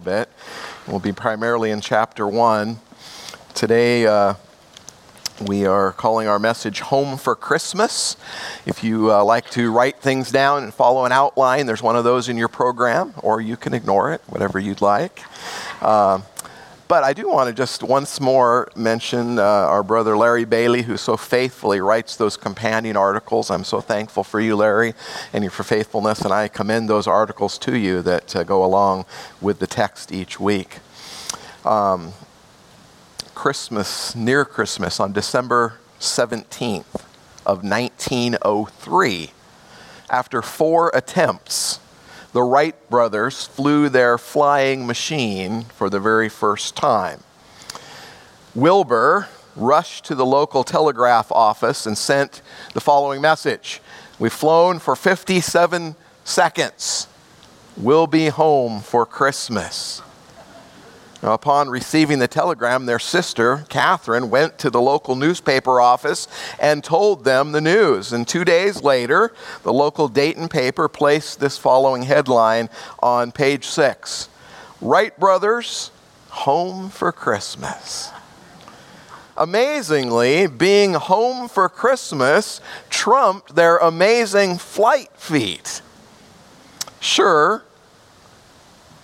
little bit. We'll be primarily in chapter 1. Today, uh, we are calling our message Home for Christmas. If you uh, like to write things down and follow an outline, there's one of those in your program, or you can ignore it, whatever you'd like. Uh, but I do want to just once more mention uh, our brother Larry Bailey, who so faithfully writes those companion articles. I'm so thankful for you, Larry, and your faithfulness, and I commend those articles to you that uh, go along with the text each week. Um, Christmas, near Christmas, on December 17th of 1903, after four attempts the Wright brothers flew their flying machine for the very first time. Wilbur rushed to the local telegraph office and sent the following message We've flown for 57 seconds. We'll be home for Christmas. Upon receiving the telegram, their sister, Katharine, went to the local newspaper office and told them the news. And two days later, the local Dayton paper placed this following headline on page six Wright Brothers, home for Christmas. Amazingly, being home for Christmas trumped their amazing flight feat. Sure,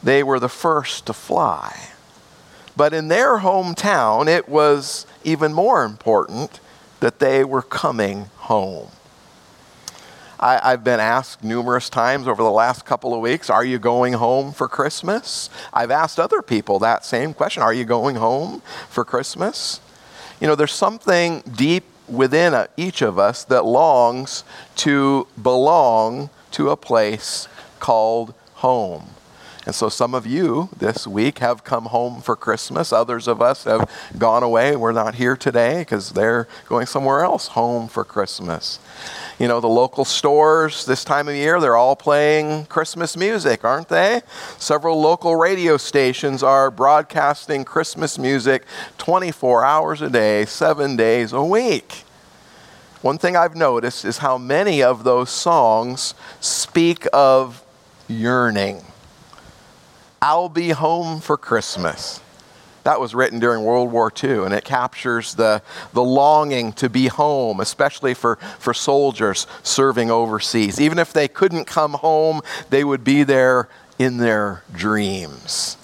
they were the first to fly. But in their hometown, it was even more important that they were coming home. I, have been asked numerous times over the last couple of weeks, Are you going home for Christmas? I've asked other people that same question Are you going home for Christmas? You know, there's something deep within a, each of us that longs to belong to a place called home. And so some of you this week have come home for Christmas. Others of us have gone away. We're not here today because they're going somewhere else home for Christmas. You know, the local stores this time of year, they're all playing Christmas music, aren't they? Several local radio stations are broadcasting Christmas music 24 hours a day, seven days a week. One thing I've noticed is how many of those songs speak of yearning I'll be home for Christmas. That was written during World War II, and it captures the, the longing to be home, especially for, for soldiers serving overseas. Even if they couldn't come home, they would be there in their dreams.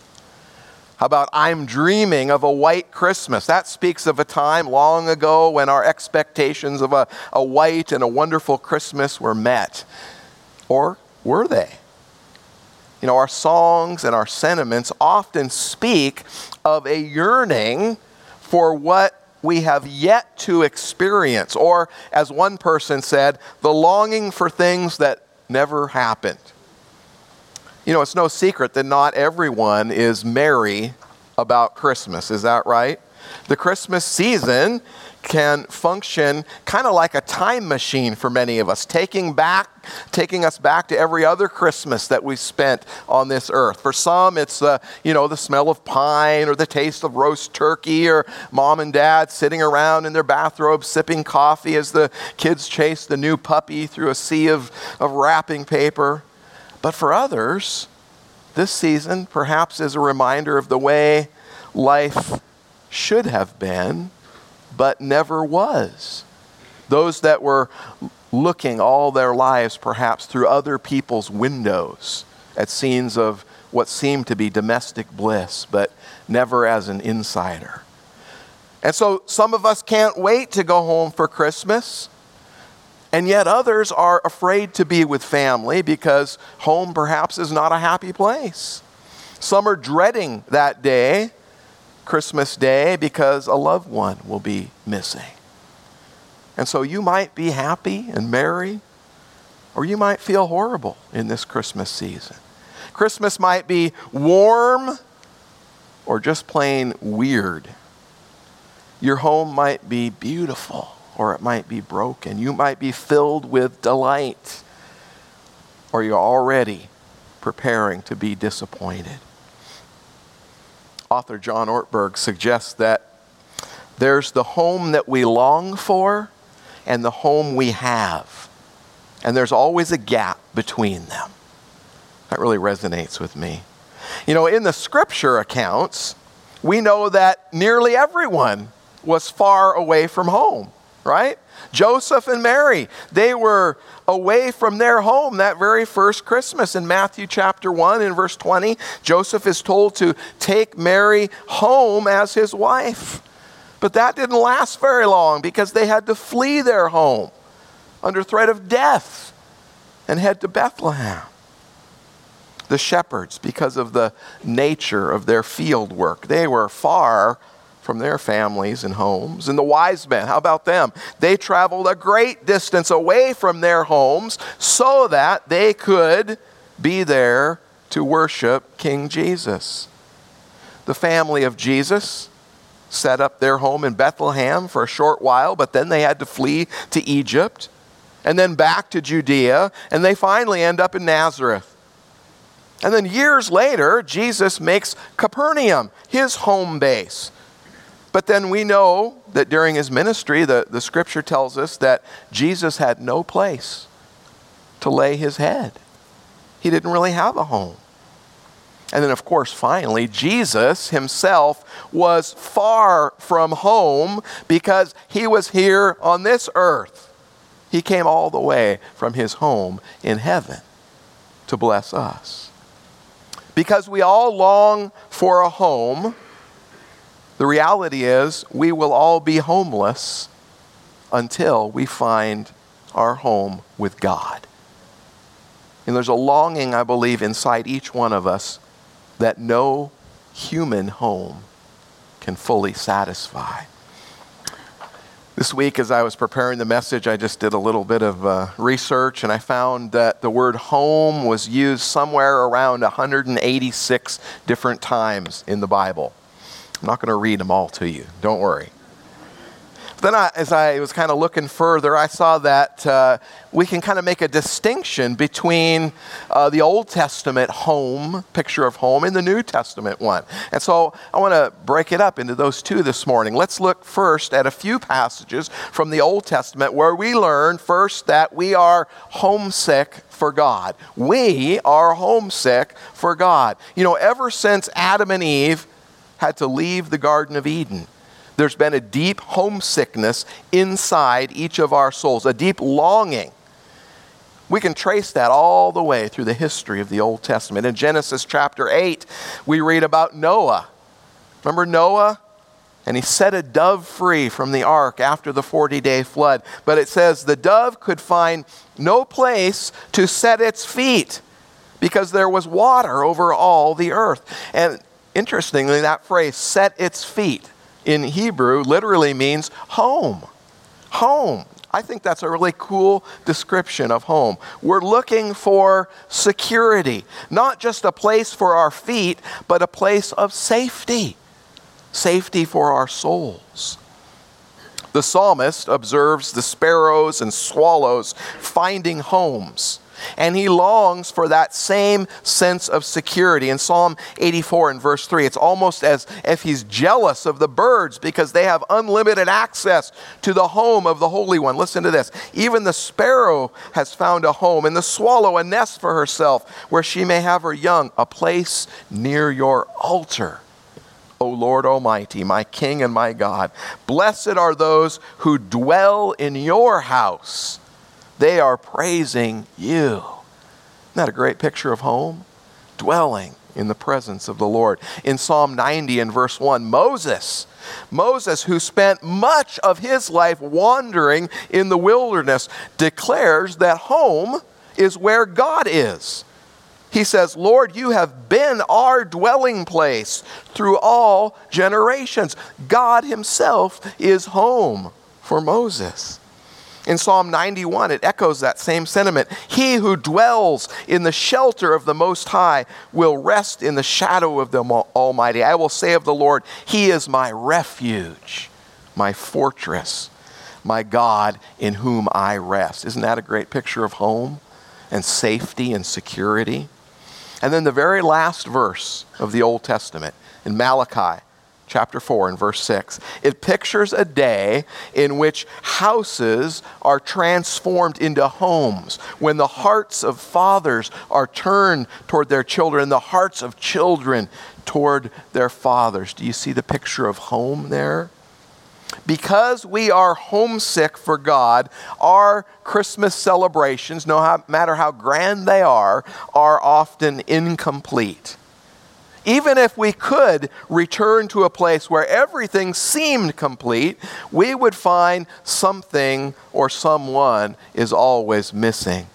How about I'm dreaming of a white Christmas? That speaks of a time long ago when our expectations of a, a white and a wonderful Christmas were met. Or were they? You know, our songs and our sentiments often speak of a yearning for what we have yet to experience, or as one person said, the longing for things that never happened. You know, it's no secret that not everyone is merry about Christmas. Is that right? The Christmas season can function kind of like a time machine for many of us, taking back, taking us back to every other Christmas that we spent on this earth. For some, it's the, you know, the smell of pine or the taste of roast turkey or mom and dad sitting around in their bathrobes sipping coffee as the kids chase the new puppy through a sea of, of wrapping paper. But for others, this season perhaps is a reminder of the way life should have been but never was. Those that were looking all their lives perhaps through other people's windows at scenes of what seemed to be domestic bliss, but never as an insider. And so some of us can't wait to go home for Christmas. And yet others are afraid to be with family because home perhaps is not a happy place. Some are dreading that day Christmas Day because a loved one will be missing. And so you might be happy and merry, or you might feel horrible in this Christmas season. Christmas might be warm or just plain weird. Your home might be beautiful or it might be broken. You might be filled with delight or you're already preparing to be disappointed author John Ortberg suggests that there's the home that we long for and the home we have. And there's always a gap between them. That really resonates with me. You know, in the scripture accounts, we know that nearly everyone was far away from home, right? Joseph and Mary, they were away from their home that very first Christmas. In Matthew chapter 1, in verse 20, Joseph is told to take Mary home as his wife. But that didn't last very long because they had to flee their home under threat of death and head to Bethlehem. The shepherds, because of the nature of their field work, they were far from their families and homes. And the wise men, how about them? They traveled a great distance away from their homes so that they could be there to worship King Jesus. The family of Jesus set up their home in Bethlehem for a short while, but then they had to flee to Egypt and then back to Judea, and they finally end up in Nazareth. And then years later, Jesus makes Capernaum his home base. But then we know that during his ministry, the, the scripture tells us that Jesus had no place to lay his head. He didn't really have a home. And then, of course, finally, Jesus himself was far from home because he was here on this earth. He came all the way from his home in heaven to bless us. Because we all long for a home, the reality is, we will all be homeless until we find our home with God. And there's a longing, I believe, inside each one of us that no human home can fully satisfy. This week, as I was preparing the message, I just did a little bit of uh, research and I found that the word home was used somewhere around 186 different times in the Bible. I'm not going to read them all to you. Don't worry. Then, I, as I was kind of looking further, I saw that uh, we can kind of make a distinction between uh, the Old Testament home, picture of home, and the New Testament one. And so I want to break it up into those two this morning. Let's look first at a few passages from the Old Testament where we learn first that we are homesick for God. We are homesick for God. You know, ever since Adam and Eve had to leave the Garden of Eden. There's been a deep homesickness inside each of our souls, a deep longing. We can trace that all the way through the history of the Old Testament. In Genesis chapter 8, we read about Noah. Remember Noah? And he set a dove free from the ark after the 40 day flood. But it says the dove could find no place to set its feet because there was water over all the earth. And Interestingly, that phrase, set its feet, in Hebrew literally means home. Home. I think that's a really cool description of home. We're looking for security, not just a place for our feet, but a place of safety. Safety for our souls. The psalmist observes the sparrows and swallows finding homes and he longs for that same sense of security. In Psalm 84 and verse 3, it's almost as if he's jealous of the birds because they have unlimited access to the home of the Holy One. Listen to this. Even the sparrow has found a home, and the swallow a nest for herself where she may have her young, a place near your altar. O Lord Almighty, my King and my God. Blessed are those who dwell in your house. They are praising you. Isn't that a great picture of home? Dwelling in the presence of the Lord. In Psalm 90 and verse 1, Moses, Moses, who spent much of his life wandering in the wilderness, declares that home is where God is. He says, Lord, you have been our dwelling place through all generations. God Himself is home for Moses. In Psalm 91, it echoes that same sentiment. He who dwells in the shelter of the Most High will rest in the shadow of the Almighty. I will say of the Lord, He is my refuge, my fortress, my God in whom I rest. Isn't that a great picture of home and safety and security? And then the very last verse of the Old Testament in Malachi chapter 4 and verse 6. It pictures a day in which houses are transformed into homes, when the hearts of fathers are turned toward their children, the hearts of children toward their fathers. Do you see the picture of home there? Because we are homesick for God, our Christmas celebrations, no matter how grand they are, are often incomplete. Even if we could return to a place where everything seemed complete, we would find something or someone is always missing.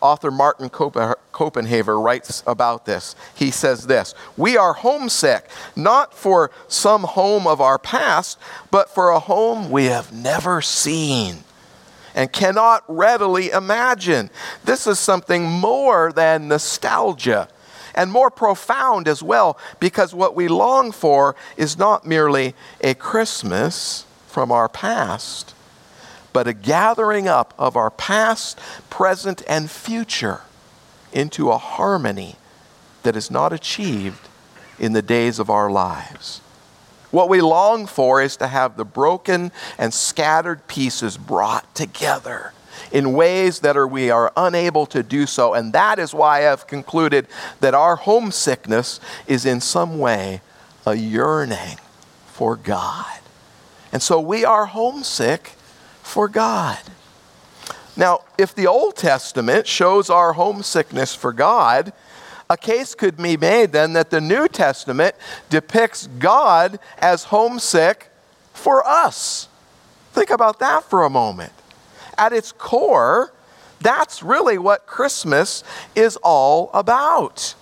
Author Martin Copenhaver writes about this. He says this We are homesick, not for some home of our past, but for a home we have never seen and cannot readily imagine. This is something more than nostalgia and more profound as well, because what we long for is not merely a Christmas from our past, but a gathering up of our past, present, and future into a harmony that is not achieved in the days of our lives. What we long for is to have the broken and scattered pieces brought together in ways that are, we are unable to do so. And that is why I've concluded that our homesickness is in some way a yearning for God. And so we are homesick for God. Now, if the Old Testament shows our homesickness for God, a case could be made then that the New Testament depicts God as homesick for us. Think about that for a moment at its core, that's really what Christmas is all about.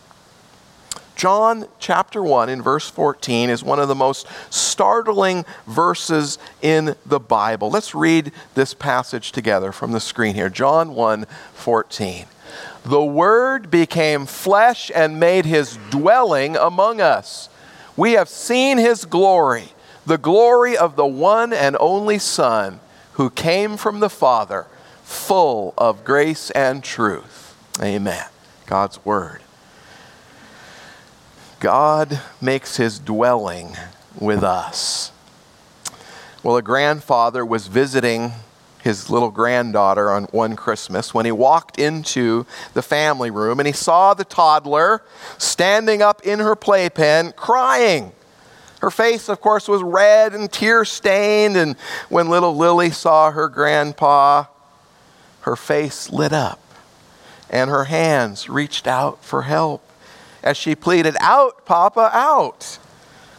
John chapter 1 in verse 14 is one of the most startling verses in the Bible. Let's read this passage together from the screen here. John 1 14. The Word became flesh and made his dwelling among us. We have seen his glory, the glory of the one and only Son who came from the Father, full of grace and truth. Amen. God's Word. God makes his dwelling with us. Well, a grandfather was visiting his little granddaughter on one Christmas when he walked into the family room and he saw the toddler standing up in her playpen crying. Her face, of course, was red and tear stained, and when little Lily saw her grandpa, her face lit up and her hands reached out for help as she pleaded, Out, Papa, out.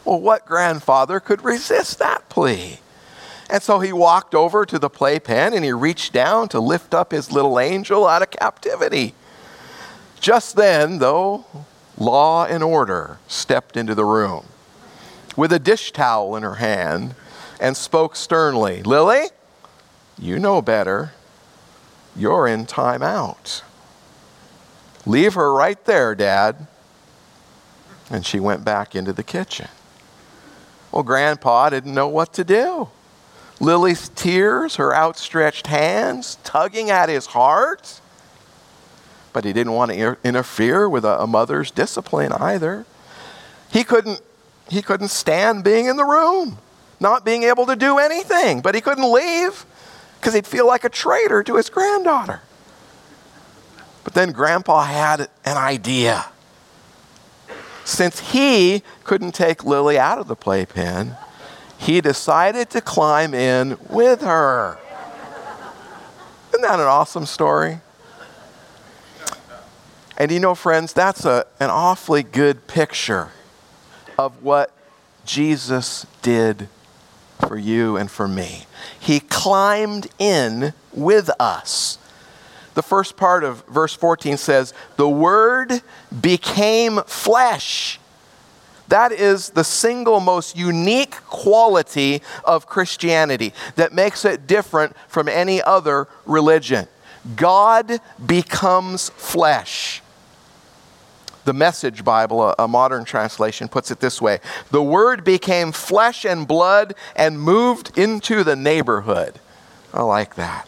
Well, what grandfather could resist that plea? And so he walked over to the playpen and he reached down to lift up his little angel out of captivity. Just then, though, law and order stepped into the room with a dish towel in her hand and spoke sternly Lily, you know better. You're in time out. Leave her right there, Dad. And she went back into the kitchen. Well, Grandpa didn't know what to do. Lily's tears, her outstretched hands, tugging at his heart. But he didn't want to interfere with a, mother's discipline either. He couldn't he couldn't stand being in the room, not being able to do anything, but he couldn't leave because he'd feel like a traitor to his granddaughter. But then Grandpa had an idea. Since he couldn't take Lily out of the playpen, he decided to climb in with her. Isn't that an awesome story? And you know, friends, that's a, an awfully good picture of what Jesus did for you and for me. He climbed in with us. The first part of verse 14 says, The Word became flesh. That is the single most unique quality of Christianity that makes it different from any other religion. God becomes flesh. The Message Bible, a, modern translation, puts it this way The Word became flesh and blood and moved into the neighborhood. I like that.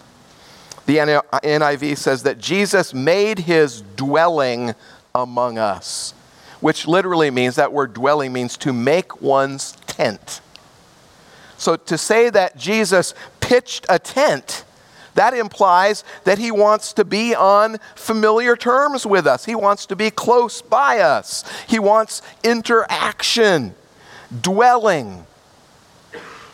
The NIV says that Jesus made his dwelling among us. which literally means that word dwelling means to make one's tent. So to say that Jesus pitched a tent, that implies that he wants to be on familiar terms with us. He wants to be close by us. He wants interaction, dwelling.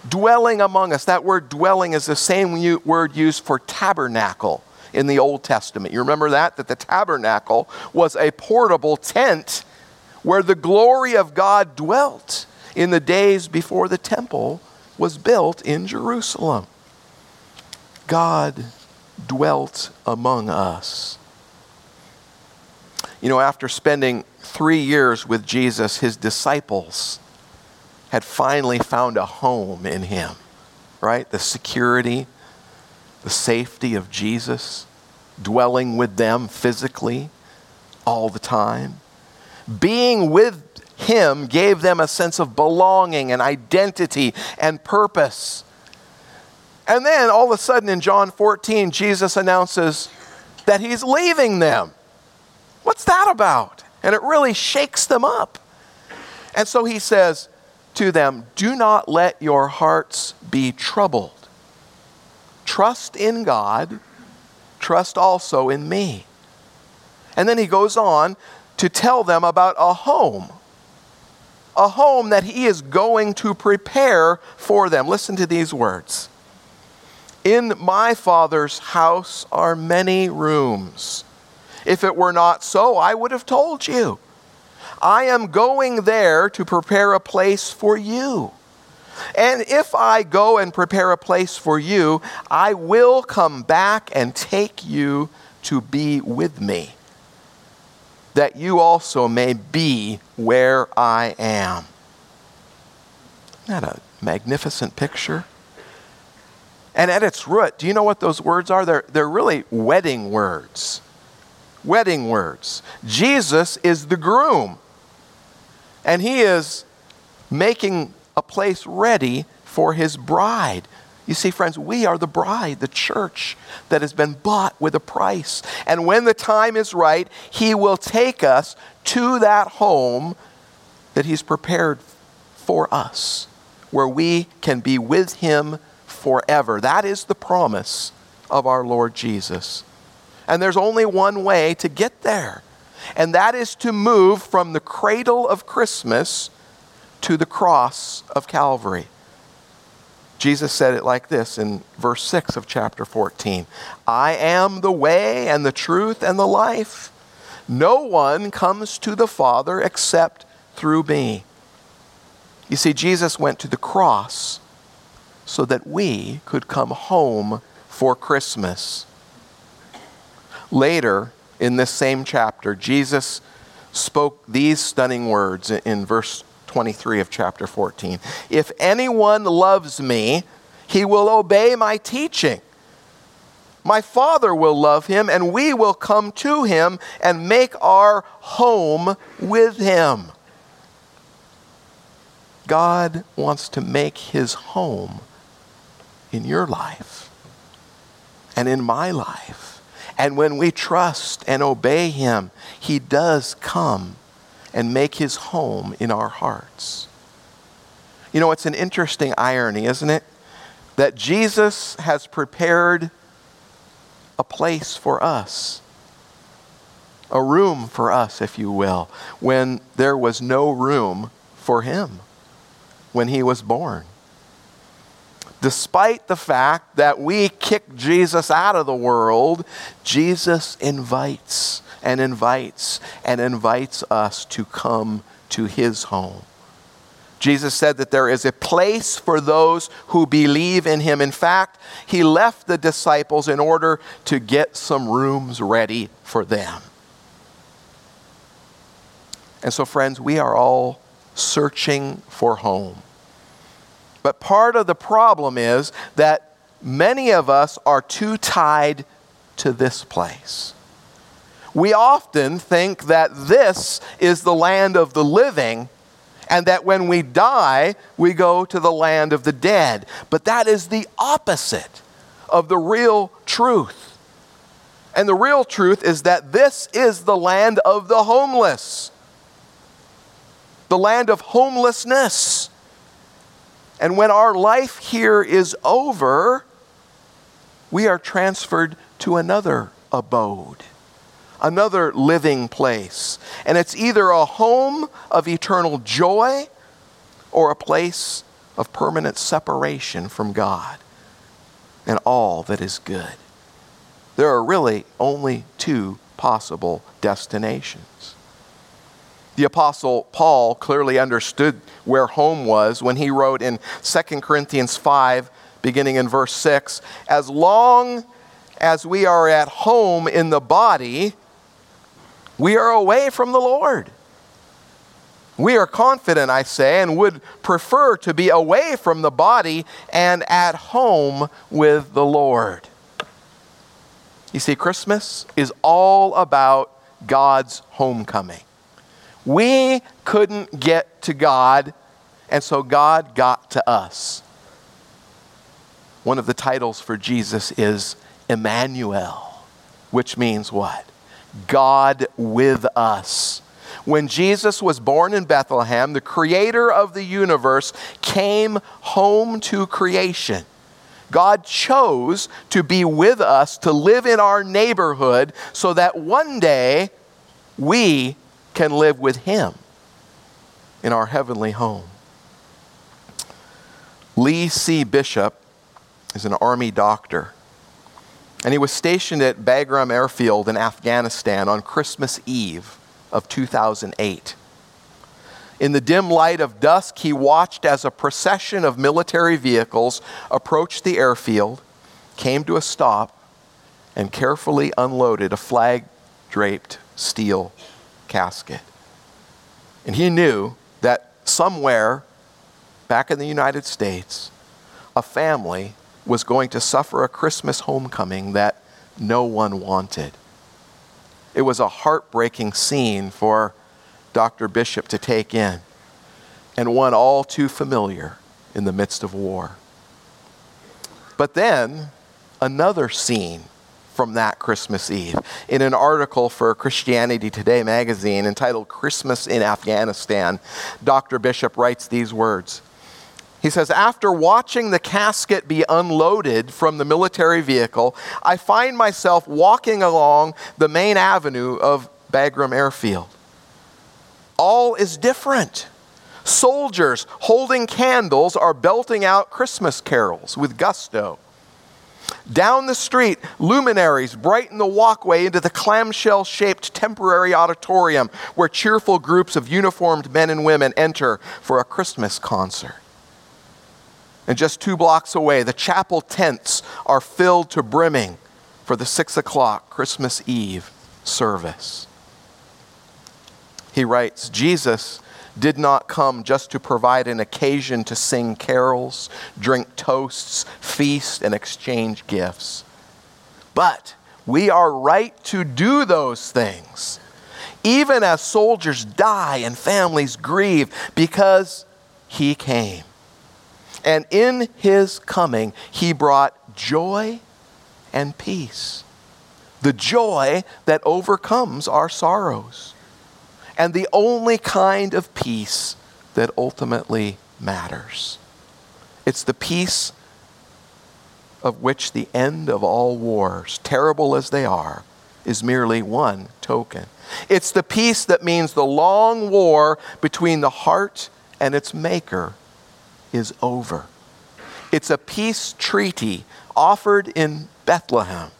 Dwelling among us. That word dwelling is the same word used for tabernacle in the Old Testament. You remember that? That the tabernacle was a portable tent where the glory of God dwelt in the days before the temple was built in Jerusalem. God dwelt among us. You know, after spending three years with Jesus, his disciples had finally found a home in him, right? The security, the safety of Jesus, dwelling with them physically all the time. Being with him gave them a sense of belonging and identity and purpose. And then all of a sudden in John 14, Jesus announces that he's leaving them. What's that about? And it really shakes them up. And so he says to them, Do not let your hearts be troubled. Trust in God, trust also in me. And then he goes on to tell them about a home, a home that he is going to prepare for them. Listen to these words In my Father's house are many rooms. If it were not so, I would have told you. I am going there to prepare a place for you. And if I go and prepare a place for you, I will come back and take you to be with me, that you also may be where I am. Isn't that a magnificent picture? And at its root, do you know what those words are? They're, they're really wedding words. Wedding words. Jesus is the groom, and he is making a place ready for his bride. You see, friends, we are the bride, the church that has been bought with a price. And when the time is right, he will take us to that home that he's prepared for us, where we can be with him forever. That is the promise of our Lord Jesus. And there's only one way to get there, and that is to move from the cradle of Christmas to the cross of Calvary. Jesus said it like this in verse 6 of chapter 14 I am the way and the truth and the life. No one comes to the Father except through me. You see, Jesus went to the cross so that we could come home for Christmas. Later in this same chapter, Jesus spoke these stunning words in verse 23 of chapter 14. If anyone loves me, he will obey my teaching. My Father will love him, and we will come to him and make our home with him. God wants to make his home in your life and in my life. And when we trust and obey him, he does come and make his home in our hearts. You know, it's an interesting irony, isn't it? That Jesus has prepared a place for us, a room for us, if you will, when there was no room for him when he was born. Despite the fact that we kicked Jesus out of the world, Jesus invites and invites and invites us to come to his home. Jesus said that there is a place for those who believe in him. In fact, he left the disciples in order to get some rooms ready for them. And so, friends, we are all searching for home. But part of the problem is that many of us are too tied to this place we often think that this is the land of the living and that when we die, we go to the land of the dead. But that is the opposite of the real truth. And the real truth is that this is the land of the homeless. the land of homelessness. And when our life here is over, we are transferred to another abode, another living place. And it's either a home of eternal joy or a place of permanent separation from God and all that is good. There are really only two possible destinations. The Apostle Paul clearly understood where home was when he wrote in 2 Corinthians 5, beginning in verse 6 As long as we are at home in the body, we are away from the Lord. We are confident, I say, and would prefer to be away from the body and at home with the Lord. You see, Christmas is all about God's homecoming. We couldn't get to God, and so God got to us. One of the titles for Jesus is Emmanuel, which means what? God with us. When Jesus was born in Bethlehem, the creator of the universe came home to creation. God chose to be with us, to live in our neighborhood, so that one day we can live with Him in our heavenly home. Lee C. Bishop is an Army doctor, and he was stationed at Bagram Airfield in Afghanistan on Christmas Eve of 2008. In the dim light of dusk, he watched as a procession of military vehicles approached the airfield, came to a stop, and carefully unloaded a flag draped steel casket. And he knew that somewhere back in the United States, a family was going to suffer a Christmas homecoming that no one wanted. It was a heartbreaking scene for Dr. Bishop to take in, and one all too familiar in the midst of war. But then, another scene from that Christmas Eve. In an article for Christianity Today magazine entitled Christmas in Afghanistan, Dr. Bishop writes these words. He says, After watching the casket be unloaded from the military vehicle, I find myself walking along the main avenue of Bagram Airfield. All is different. Soldiers holding candles are belting out Christmas carols with gusto. Down the street, luminaries brighten the walkway into the clamshell shaped temporary auditorium where cheerful groups of uniformed men and women enter for a Christmas concert. And just two blocks away, the chapel tents are filled to brimming for the six o'clock Christmas Eve service. He writes Jesus did not come just to provide an occasion to sing carols, drink toasts, feast, and exchange gifts. But we are right to do those things, even as soldiers die and families grieve, because he came. And in his coming, he brought joy and peace. The joy that overcomes our sorrows. And the only kind of peace that ultimately matters. It's the peace of which the end of all wars, terrible as they are, is merely one token. It's the peace that means the long war between the heart and its maker is over. It's a peace treaty offered in Bethlehem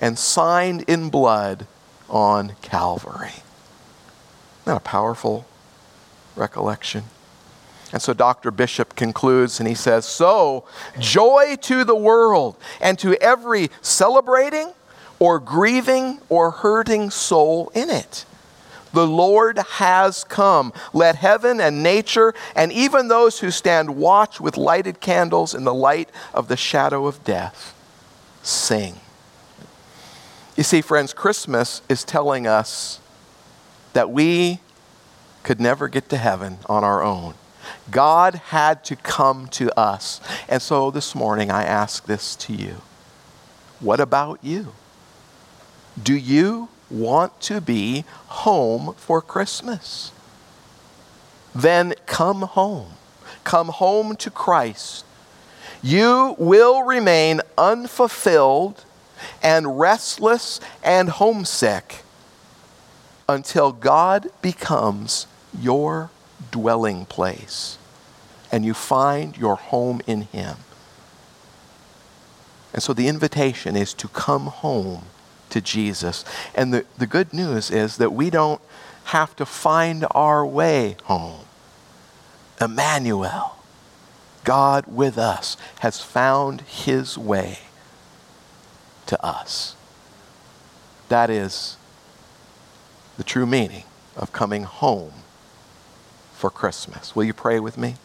and signed in blood on Calvary. Isn't that a powerful recollection? And so Dr. Bishop concludes and he says, So, joy to the world and to every celebrating or grieving or hurting soul in it. The Lord has come. Let heaven and nature and even those who stand watch with lighted candles in the light of the shadow of death sing. You see, friends, Christmas is telling us that we could never get to heaven on our own. God had to come to us. And so this morning I ask this to you What about you? Do you want to be home for Christmas? then come home. Come home to Christ. You will remain unfulfilled and restless and homesick until God becomes your dwelling place and you find your home in Him. And so the invitation is to come home to Jesus. And the, the good news is that we don't have to find our way home. Emmanuel, God with us, has found his way to us. That is the true meaning of coming home for Christmas. Will you pray with me?